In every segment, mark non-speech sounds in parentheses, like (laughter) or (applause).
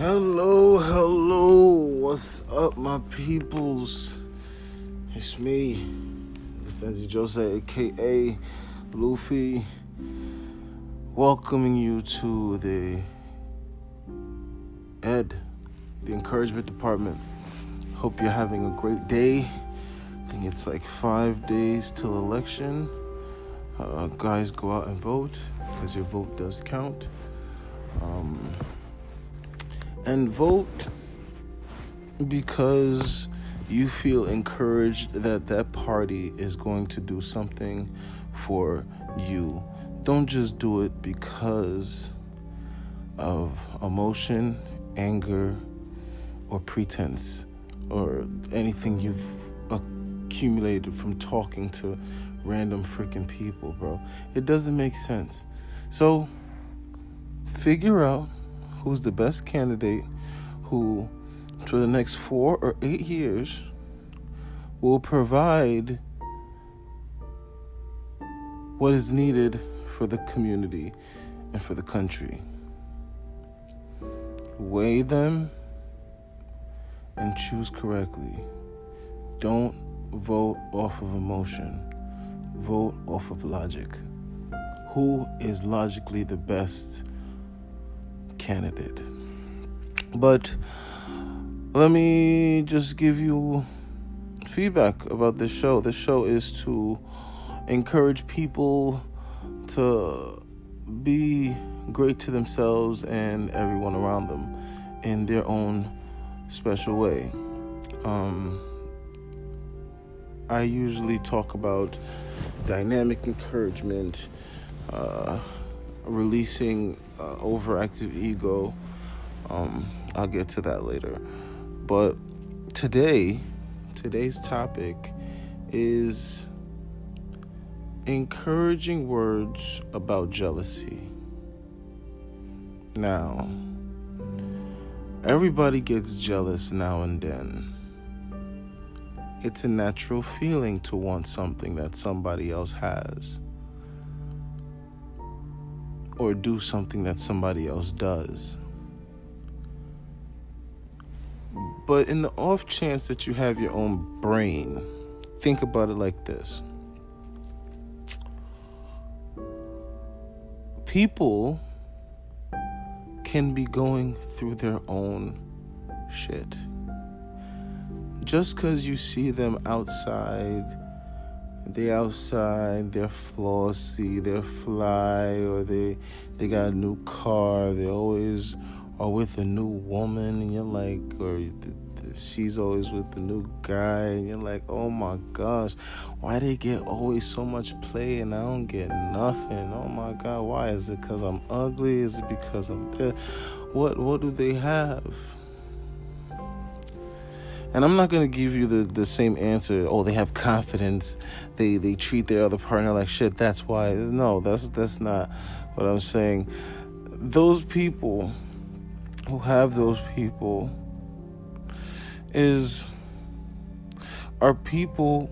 Hello, hello, what's up, my peoples? It's me, Nathaniel Jose, aka Luffy, welcoming you to the Ed, the encouragement department. Hope you're having a great day. I think it's like five days till election. Uh, guys, go out and vote because your vote does count. Um, and vote because you feel encouraged that that party is going to do something for you. Don't just do it because of emotion, anger, or pretense, or anything you've accumulated from talking to random freaking people, bro. It doesn't make sense. So, figure out who's the best candidate who, for the next four or eight years, will provide what is needed for the community and for the country. Weigh them and choose correctly. Don't vote off of emotion, vote off of logic. Who is logically the best candidate? But let me just give you feedback about this show. This show is to encourage people to be great to themselves and everyone around them in their own special way. Um, I usually talk about dynamic encouragement, uh, releasing uh, overactive ego. Um, I'll get to that later. But today, today's topic is encouraging words about jealousy. Now, everybody gets jealous now and then it's a natural feeling to want something that somebody else has or do something that somebody else does. But in the off chance that you have your own brain, think about it like this people can be going through their own shit just because you see them outside, they outside, they're flossy, they're fly, or they they got a new car, they always are with a new woman, and you're like, or she's always with the new guy, and you're like, oh my gosh, why they get always so much play and I don't get nothing? Oh my god, why is it? Because I'm ugly? Is it because I'm dead? What what do they have? And I'm not gonna give you the, the same answer. Oh, they have confidence. They they treat their other partner like shit. That's why. No, that's that's not what I'm saying. Those people who have those people is are people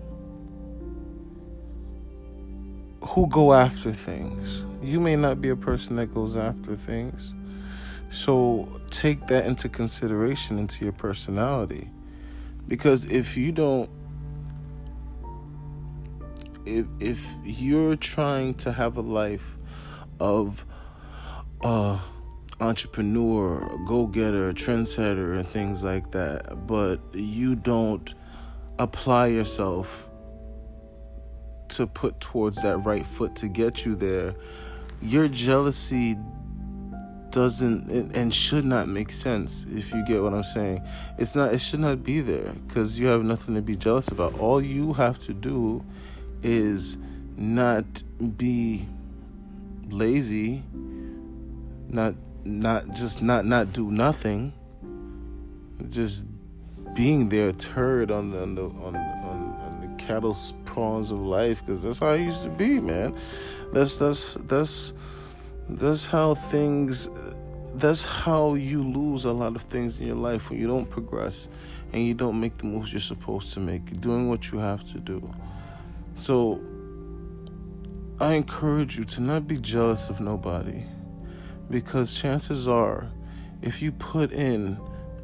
who go after things. You may not be a person that goes after things. So take that into consideration into your personality because if you don't if if you're trying to have a life of uh entrepreneur, go-getter, trendsetter and things like that, but you don't apply yourself to put towards that right foot to get you there, your jealousy doesn't and should not make sense if you get what I'm saying. It's not it should not be there cuz you have nothing to be jealous about. All you have to do is not be lazy, not not just not not do nothing. Just being there turd on the on the on, on, on the cattle prawns of life cuz that's how I used to be, man. That's that's that's that's how things that's how you lose a lot of things in your life when you don't progress and you don't make the moves you're supposed to make. Doing what you have to do. So i encourage you to not be jealous of nobody because chances are if you put in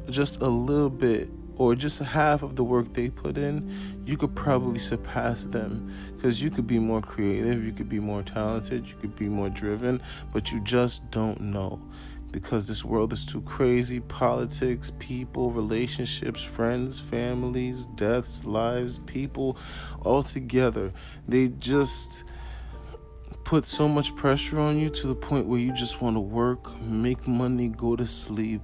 just a little bit or just half of the work they put in, you could probably surpass them because you could be more creative, you could be more talented, you could be more driven, but you just don't know because this world is too crazy. Politics, people, relationships, friends, families, deaths, lives, people all together. They just put so much pressure on you to the point where you just want to work, make money, go to sleep,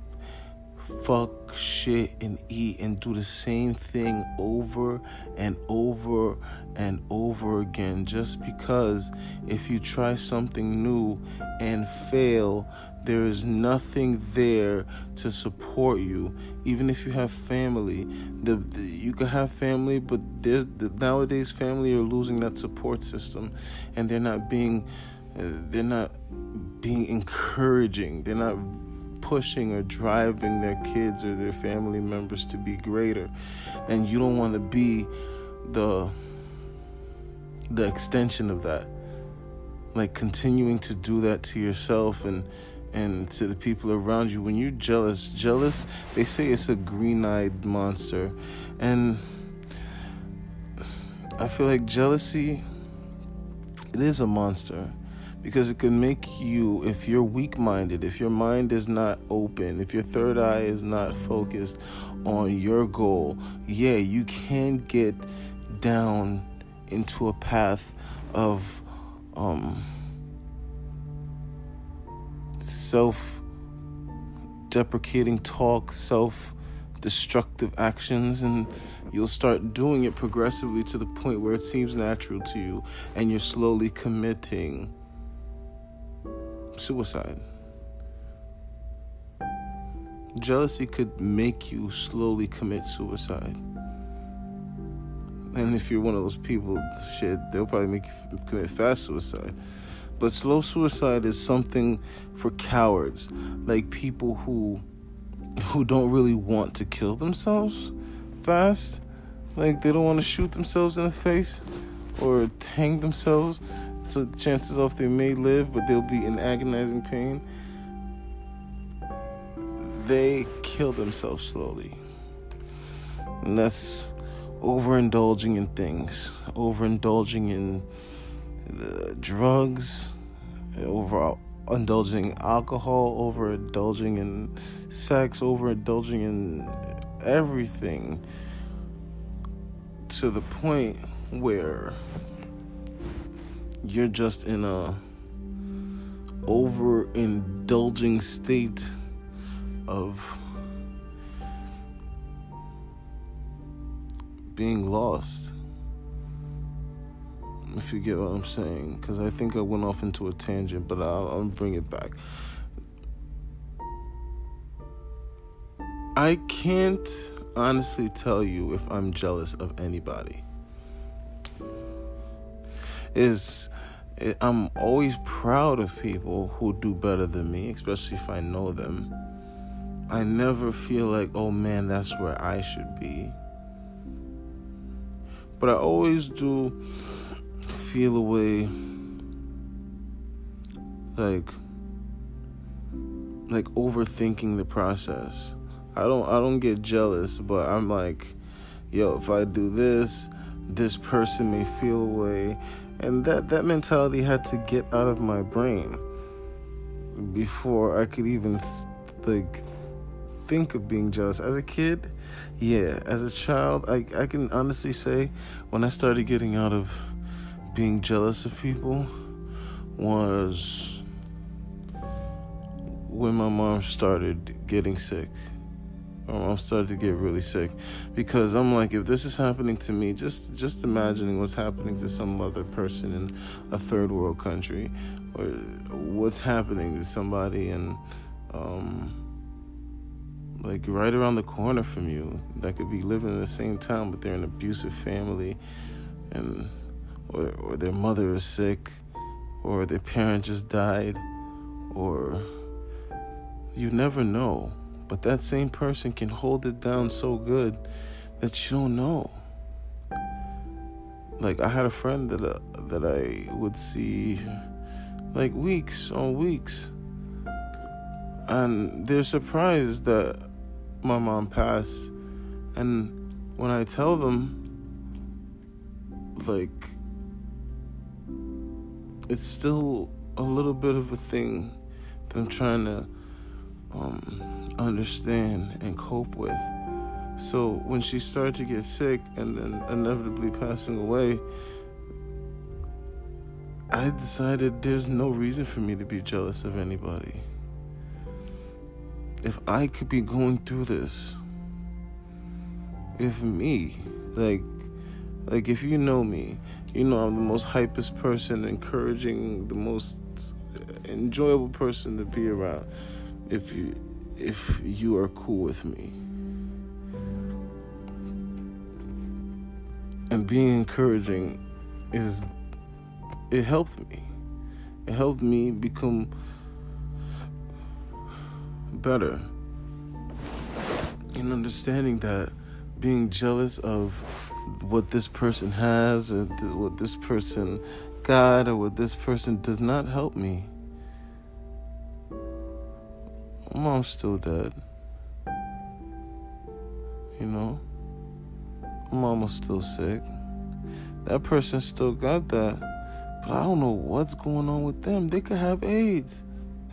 fuck shit and eat and do the same thing over and over and over again just because if you try something new and fail there is nothing there to support you. Even if you have family the, the you can have family but there's the, nowadays family are losing that support system and they're not being uh, they're not being encouraging. They're not pushing or driving their kids or their family members to be greater and you don't want to be the the extension of that. Like continuing to do that to yourself and and to the people around you. When you're jealous jealous they say it's a green-eyed monster. And i feel like jealousy it is a monster because it can make you if you're weak-minded if your mind is not open if your third eye is not focused on your goal yeah you can get down into a path of um self deprecating talk, self destructive actions, and you'll start doing it progressively to the point where it seems natural to you, and you're slowly committing suicide. Jealousy could make you slowly commit suicide. And if you're one of those people, shit, they'll probably make you commit fast suicide. But slow suicide is something for cowards, like people who who don't really want to kill themselves fast. Like they don't want to shoot themselves in the face or hang themselves. So the chances of they may live, but they'll be in agonizing pain. They kill themselves slowly. And that's overindulging in things, overindulging in the drugs, over indulging alcohol, overindulging in sex, overindulging in everything to the point where you're just in a overindulging state of being lost if you get what I'm saying, because I think I went off into a tangent, but I'll, I'll bring it back. I can't honestly tell you if I'm jealous of anybody. Is eh, I'm always proud of people who do better than me, especially if I know them. I never feel like, oh man, that's where I should be. But I always do feel a way like like overthinking the process. I don't I don't get jealous, but I'm like, yo, if I do this, this person may feel a way. And that that mentality had to get out of my brain before I could even like think of being jealous. As a kid, yeah. As a child, I I can honestly say when I started getting out of being jealous of people was when my mom started getting sick. My mom started to get really sick because I'm like, if this is happening to me, just just imagining what's happening to some other person in a third world country, or what's happening to somebody in, um, like right around the corner from you that could be living in the same town, but they're an abusive family, and or, or their mother is sick, or their parent just died, or you never know. But that same person can hold it down so good that you don't know. Like I had a friend that uh, that I would see like weeks on weeks. and they're surprised that my mom passed. And when I tell them, like, it's still a little bit of a thing that I'm trying to um, understand and cope with. So when she started to get sick and then inevitably passing away, I decided there's no reason for me to be jealous of anybody. If I could be going through this, if me, like, like if you know me, you know I'm the most hypest person, encouraging, the most enjoyable person to be around. If you, if you are cool with me. And being encouraging is it helped me. It helped me become better in understanding that being jealous of what this person has or what this person got or what this person does not help me. Mom's still dead. You know? My mom was still sick. That person still got that. But I don't know what's going on with them. They could have AIDS. (laughs)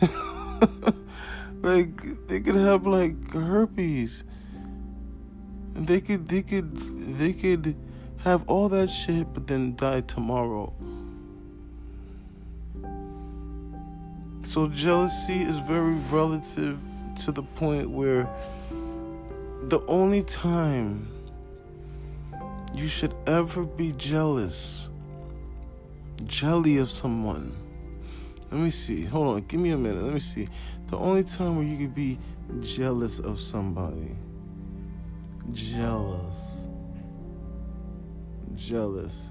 like they could have like herpes. And they could they could they could have all that shit but then die tomorrow. So jealousy is very relative to the point where the only time you should ever be jealous jelly of someone. Let me see. Hold on. Give me a minute. Let me see. The only time where you could be jealous of somebody. Jealous. Jealous.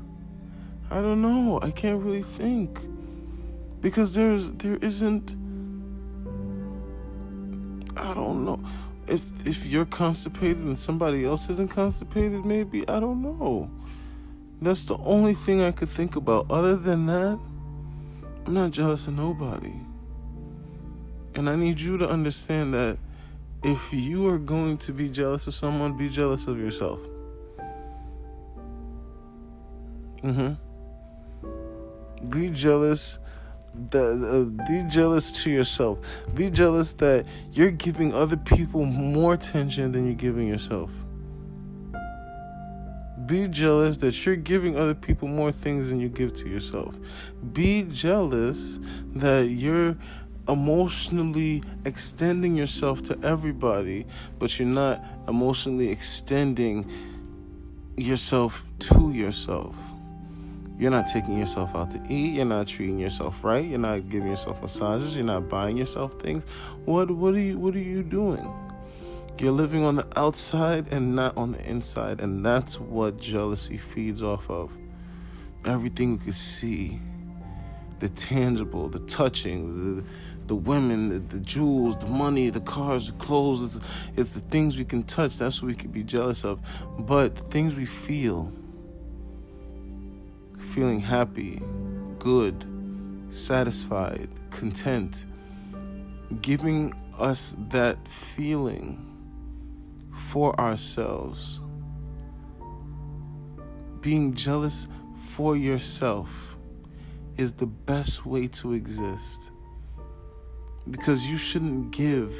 I don't know. I can't really think. Because there's there isn't I don't know. If if you're constipated and somebody else isn't constipated, maybe I don't know. That's the only thing I could think about. Other than that, I'm not jealous of nobody. And I need you to understand that if you are going to be jealous of someone, be jealous of yourself. Mhm. Be jealous that uh, be jealous to yourself. Be jealous that you're giving other people more attention than you're giving yourself be jealous that you're giving other people more things than you give to yourself. Be jealous that you're emotionally extending yourself to everybody, but you're not emotionally extending yourself to yourself. You're not taking yourself out to eat. You're not treating yourself right. You're not giving yourself massages. You're not buying yourself things. What what are you what are you doing? You're living on the outside and not on the inside, and that's what jealousy feeds off of. Everything we can see, the tangible, the touching, the the women, the, the, jewels, the money, the cars, the clothes. It's, it's, the things we can touch. That's what we can be jealous of. But the things we feel, feeling happy, good, satisfied, content, giving us that feeling for ourselves. Being jealous for yourself is the best way to exist. Because you shouldn't give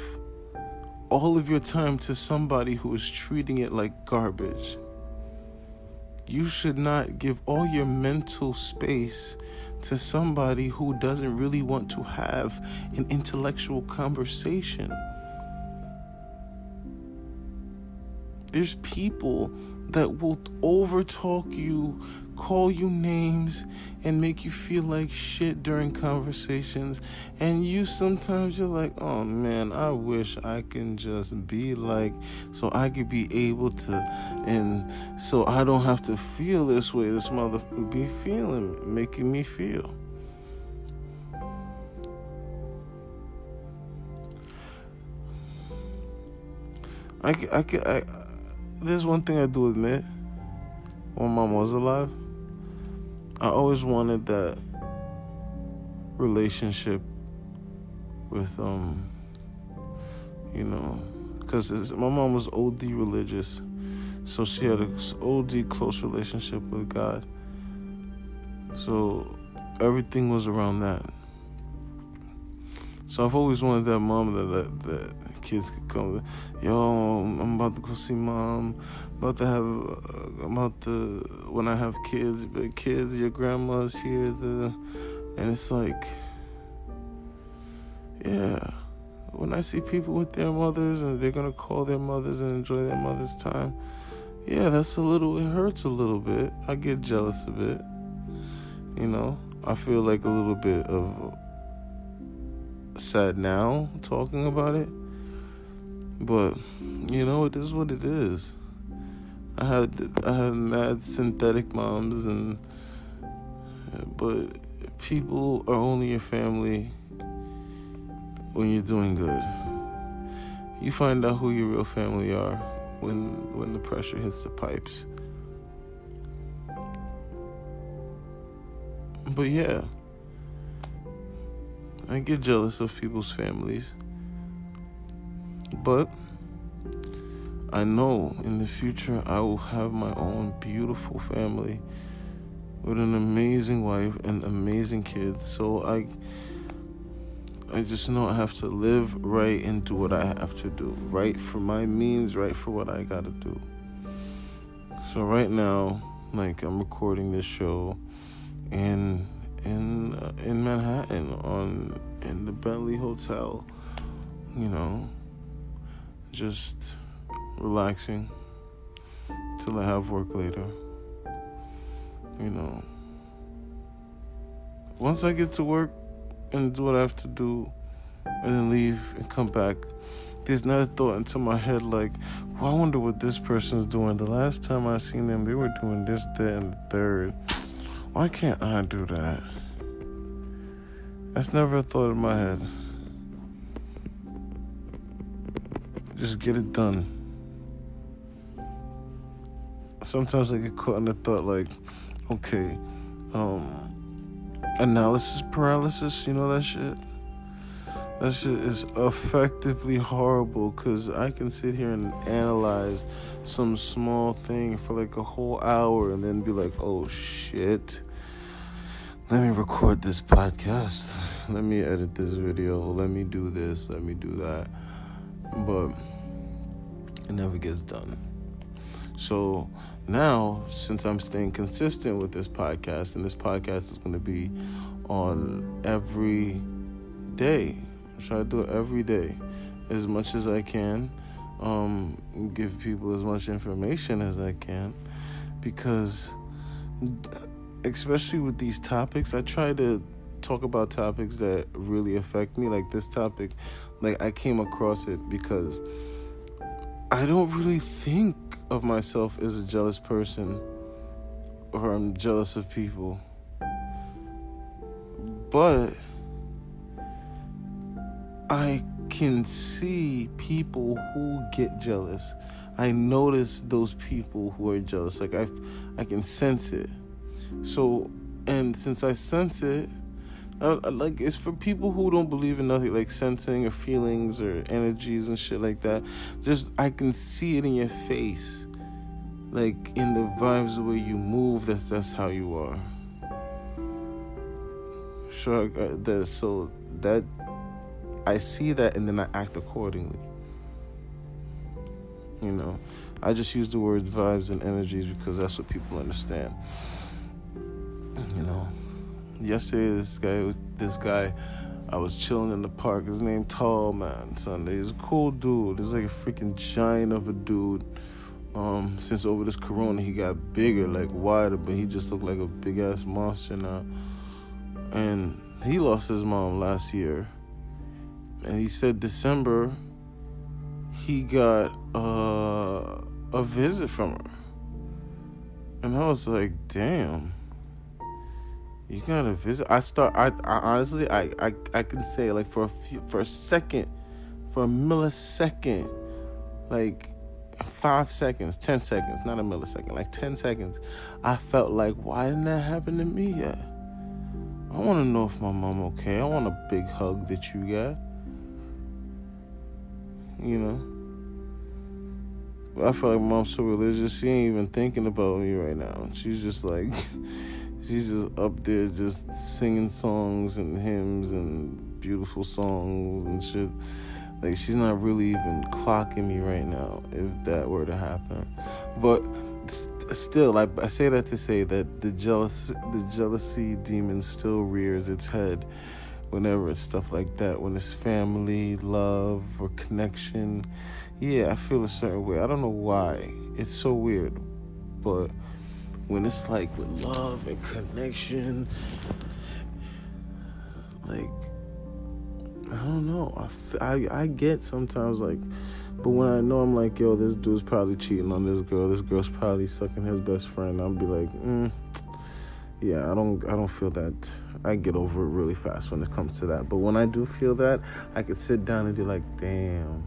all of your time to somebody who is treating it like garbage. You should not give all your mental space to somebody who doesn't really want to have an intellectual conversation. There's people that will overtalk you, call you names, and make you feel like shit during conversations. And you sometimes you're like, oh man, I wish I can just be like, so I could be able to, and so I don't have to feel this way this mother be feeling, making me feel. I, I, I, there's one thing I do admit. When mom was alive, I always wanted that relationship with um You know, because my mom was OD religious, so she had an OD close relationship with God. So everything was around that. So I've always wanted that mom that that, that kids could come. Yo, I'm about to go see mom. About to have. Uh, I'm about to when I have kids. But kids, your grandma's here. The, and it's like, yeah. When I see people with their mothers and they're gonna call their mothers and enjoy their mother's time, yeah, that's a little. It hurts a little bit. I get jealous a bit. You know, I feel like a little bit of sad now talking about it. But you know, it is what it is. I had I had mad synthetic moms and but people are only your family when you're doing good. You find out who your real family are when when the pressure hits the pipes. But yeah, I get jealous of people's families. But I know in the future I will have my own beautiful family with an amazing wife and amazing kids. So I I just know I have to live right and do what I have to do. Right for my means, right for what I got to do. So right now, like I'm recording this show in in uh, in Manhattan on in the Bentley Hotel, you know, just relaxing till I have work later. You know, once I get to work and do what I have to do, and then leave and come back. There's not a thought into my head like, well, I wonder what this person's doing. The last time I seen them, they were doing this, that, and the third. Why can't I do that? That's never a thought in my head. Just get it done. Sometimes I get caught in the thought like, okay, um, analysis paralysis, you know that shit? That shit is effectively horrible because I can sit here and analyze some small thing for like a whole hour and then be like, oh shit let me record this podcast. Let me edit this video. Let me do this. Let me do that. But it never gets done. So now, since I'm staying consistent with this podcast, and this podcast is going to be on every day, I try to do it every day as much as I can. Um, give people as much information as I can because especially with these topics, I try to talk about topics that really affect me. Like this topic, like I came across it because I don't really think of myself as a jealous person or I'm jealous of people. But I can see people who get jealous. I notice those people who are jealous. Like I I can sense it. So, and since I sense it, uh, like it's for people who don't believe in nothing like sensing or feelings or energies and shit like that. Just I can see it in your face, like in the vibes, the way you move. That's that's how you are. Sure, that so that I see that and then I act accordingly. You know, I just use the words vibes and energies because that's what people understand you know, yesterday this guy, this guy, I was chilling in the park. His name Tall Man Sunday. He's a cool dude. He's like a freaking giant of a dude. Um, since over this corona, he got bigger, like wider, but he just looked like a big ass monster now. And he lost his mom last year, and he said December he got uh, a visit from her, and I was like, damn you gotta visit. I start. I, I honestly, I, I, I can say like for a few, for a second, for a millisecond, like five seconds, ten seconds, not a millisecond, like ten seconds. I felt like, why didn't that happen to me yet? I want to know if my mom okay. I want a big hug that you got. you know. But I feel like mom's so religious, she ain't even thinking about me right now. She's just like, (laughs) she's just up there just singing songs and hymns and beautiful songs and shit. Like she's not really even clocking me right now if that were to happen. But st- still, I, I say that to say that the jealous the jealousy demon still rears its head whenever it's stuff like that. When it's family, love, or connection, yeah, I feel a certain way. I don't know why. It's so weird, but when it's like with love and connection, like I don't know. I, I, I get sometimes like, but when I know I'm like, yo, this dude's probably cheating on this girl. This girl's probably sucking his best friend. I'll be like, mm, yeah, I don't I don't feel that. I get over it really fast when it comes to that. But when I do feel that, I could sit down and be like, damn.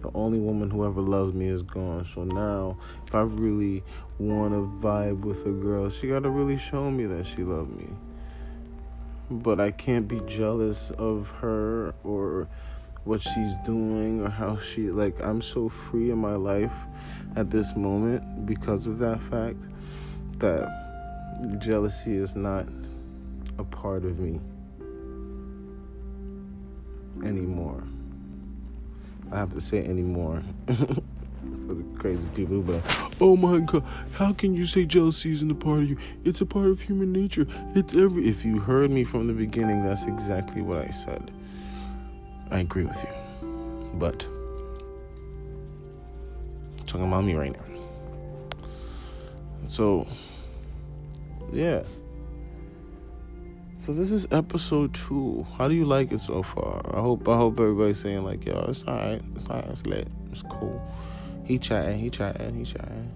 The only woman who ever loves me is gone. So now, I really want to vibe with a girl, she got to really show me that she loves me but I can't be jealous of her or what she's doing or how she like I'm so free in my life at this moment because of that fact that jealousy is not a part of me anymore. I have to say anymore. (laughs) for the crazy people who be like, oh my god, how can you say jealousy isn't a part of you? It's a part of human nature. It's every. If you heard me from the beginning, that's exactly what I said. I agree with you, but I'm talking about me right now. So, yeah. So this is episode two. How do you like it so far? I hope I hope everybody's saying like, yo, it's alright, it's alright, it's lit, it's cool. He chatting, he chatting, he chatting.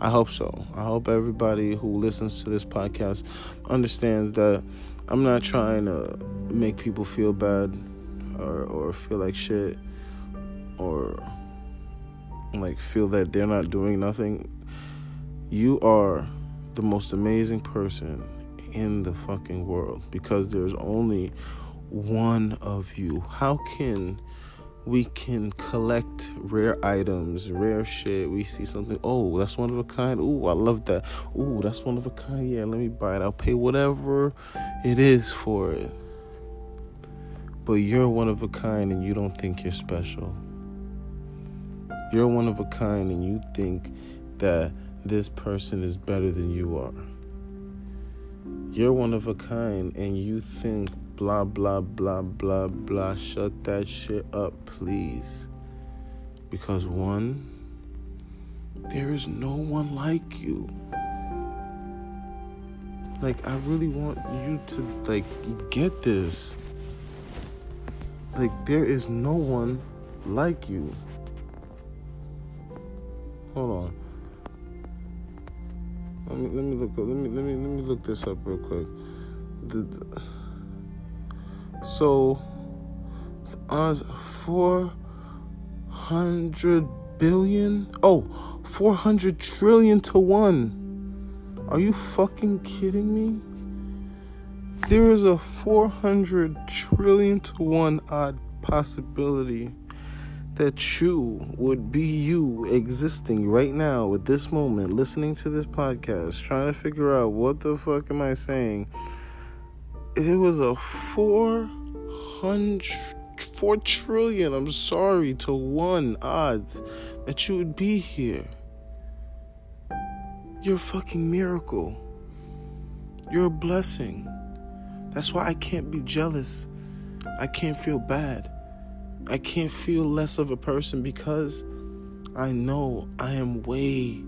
I hope so. I hope everybody who listens to this podcast understands that I'm not trying to make people feel bad or or feel like shit or like feel that they're not doing nothing. You are the most amazing person in the fucking world because there's only one of you. How can we can collect rare items, rare shit. We see something, oh, that's one of a kind. Ooh, I love that. Ooh, that's one of a kind. Yeah, let me buy it. I'll pay whatever it is for it. But you're one of a kind and you don't think you're special. You're one of a kind and you think that this person is better than you are. You're one of a kind and you think blah, blah, blah, blah, blah. Shut that shit up, please. Because one, there is no one like you. Like, I really want you to, like, get this. Like, there is no one like you. Hold on. Let me let me look let me let me let me look this up real quick. The, the so, uh, 400 billion? Oh, 400 trillion to one. Are you fucking kidding me? There is a 400 trillion to one odd possibility that you would be you existing right now at this moment, listening to this podcast, trying to figure out what the fuck am I saying it was a four hundred four trillion. I'm sorry to one odds that you would be here. You're a fucking miracle. You're a blessing. That's why i can't be jealous. I can't feel bad. I can't feel less of a person because i know i am way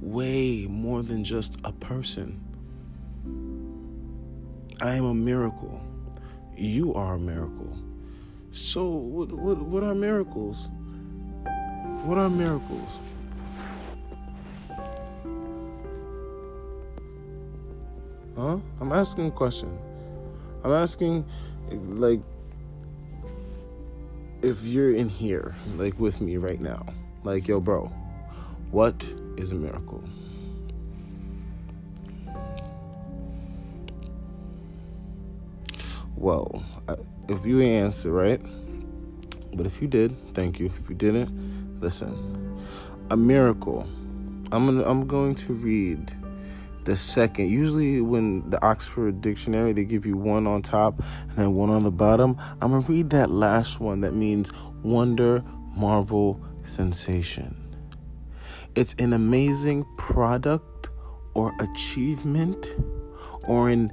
way more than just a person. I am a miracle. You are a miracle. So, what, what, what are miracles? What are miracles? Huh? I'm asking a question. I'm asking, like, if you're in here, like, with me right now, like, yo, bro, what is a miracle? Well, if you answer right, But if you did, thank you. If you didn't, listen. A miracle. I'm gonna, I'm going to read the second. Usually, when the Oxford Dictionary, they give you one on top and then one on the bottom. I'm gonna read that last one that means wonder, marvel, sensation. It's an amazing product or achievement or an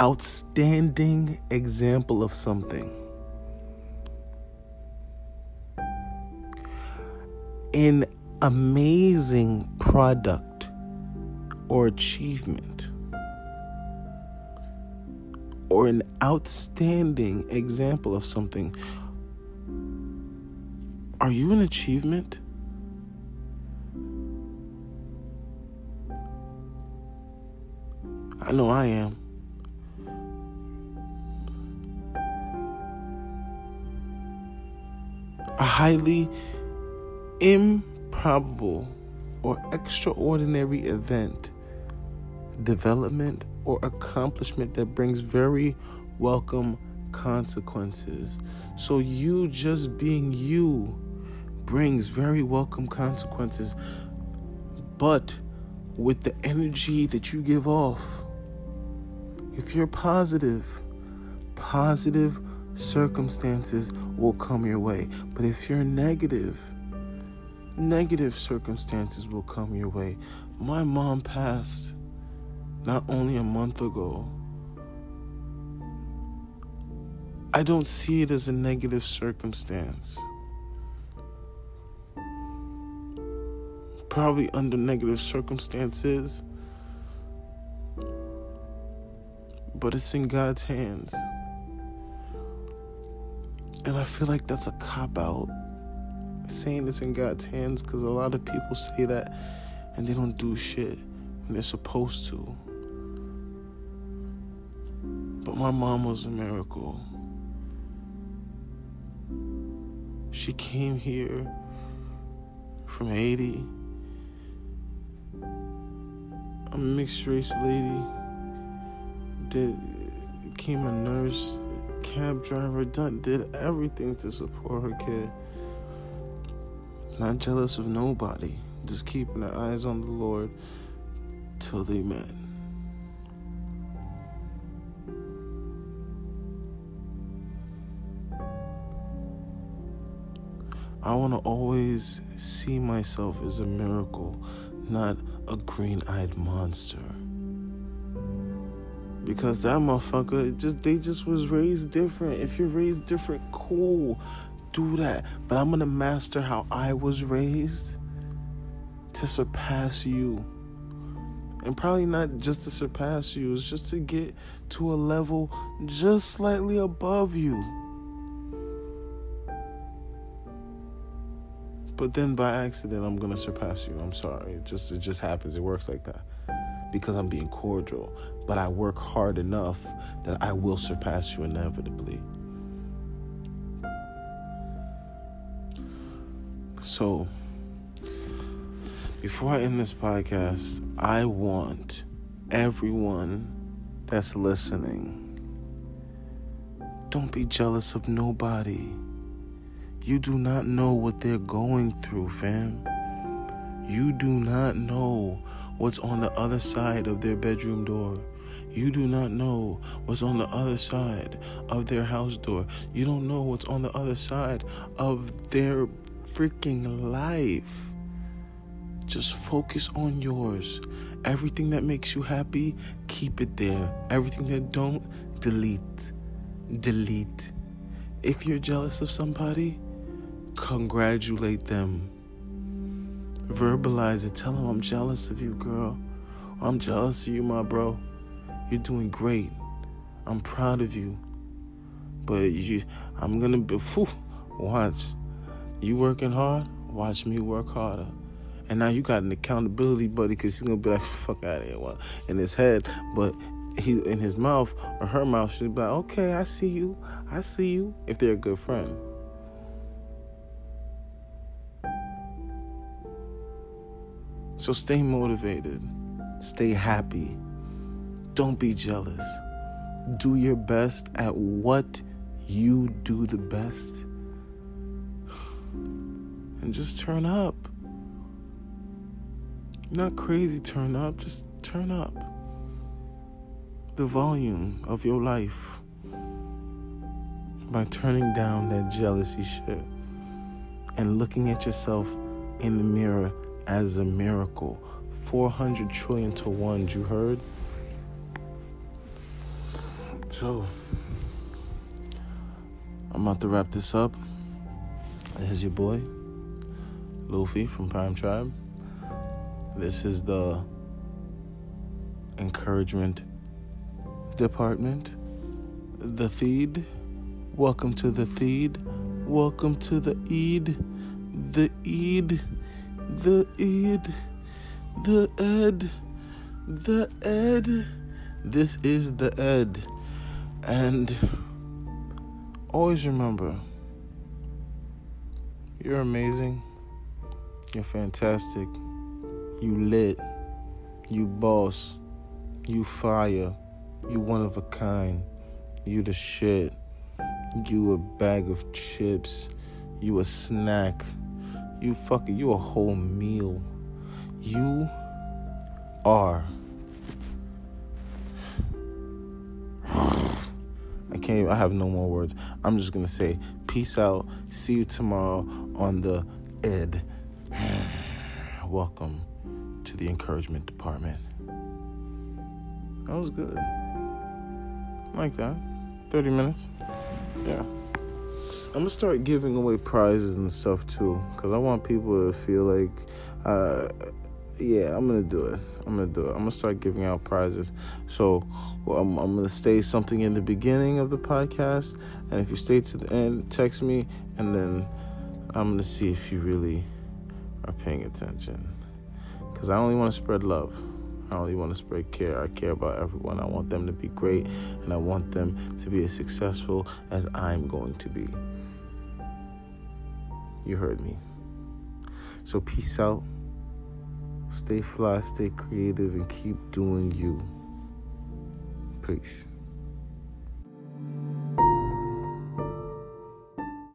outstanding example of something. An amazing product or achievement or an outstanding example of something. Are you an achievement? I know I am. A highly improbable or extraordinary event, development, or accomplishment that brings very welcome consequences. So, you just being you brings very welcome consequences, but with the energy that you give off, if you're positive, positive circumstances will come your way. But if you're negative, negative circumstances will come your way. My mom passed not only a month ago. I don't see it as a negative circumstance. Probably under negative circumstances, but it's in God's hands. And I feel like that's a cop out saying it's in God's hands because a lot of people say that and they don't do shit when they're supposed to. But my mom was a miracle. She came here from Haiti. A mixed race lady. Did became a nurse, cab driver, done did everything to support her kid. Not jealous of nobody, just keeping her eyes on the Lord till they met. I want to always see myself as a miracle, not a green eyed monster. Because that motherfucker just they just was raised different. If you're raised different, cool. Do that. But I'm gonna master how I was raised to surpass you. And probably not just to surpass you, it's just to get to a level just slightly above you. But then by accident, I'm gonna surpass you. I'm sorry. It just it just happens. It works like that because I'm being cordial. But I work hard enough that I will surpass you inevitably. So, before I end this podcast, I want everyone that's listening don't be jealous of nobody. You do not know what they're going through, fam. You do not know what's on the other side of their bedroom door. You do not know what's on the other side of their house door. You don't know what's on the other side of their freaking life. Just focus on yours. Everything that makes you happy, keep it there. Everything that don't, delete. Delete. If you're jealous of somebody, congratulate them. Verbalize it. Tell them I'm jealous of you, girl. I'm jealous of you, my bro. You're doing great. I'm proud of you. But you, I'm gonna be. Whew, watch. You working hard? Watch me work harder. And now you got an accountability buddy because he's gonna be like, (laughs) "Fuck out of here," in his head, but he in his mouth or her mouth should be like, "Okay, I see you. I see you." If they're a good friend. So stay motivated, stay happy, don't be jealous. Do your best at what you do the best, and just turn up. Not crazy turn up, just turn up the volume of your life by turning down that jealousy shit and looking at yourself in the mirror as a miracle. 400 trillion to one, you heard? So, I'm about to wrap this up. This is your boy, Luffy from Prime Tribe. This is the encouragement department, the Theed. Welcome to the Theed. Welcome to the Eid. The Eid. The Eid. The Ed. The Ed. This is the Ed. And always remember you're amazing. You're fantastic. You lit. You boss. You fire. You one of a kind. You the shit. You a bag of chips. You a snack. You fucking you a whole meal. You are I can't I have no more words. I'm just gonna say peace out. See you tomorrow on the Ed. (sighs) Welcome to the encouragement department. That was good. Like that. 30 minutes. Yeah. I'm gonna start giving away prizes and stuff too, cause I want people to feel like, uh, yeah, I'm gonna do it. I'm gonna do it. I'm gonna start giving out prizes. So, well, I'm, I'm gonna say something in the beginning of the podcast, and if you stay to the end, text me, and then I'm gonna see if you really are paying attention. Cause I only want to spread love. I only want to spread care. I care about everyone. I want them to be great, and I want them to be as successful as I'm going to be. You heard me. So, peace out. Stay fly, stay creative, and keep doing you. Peace.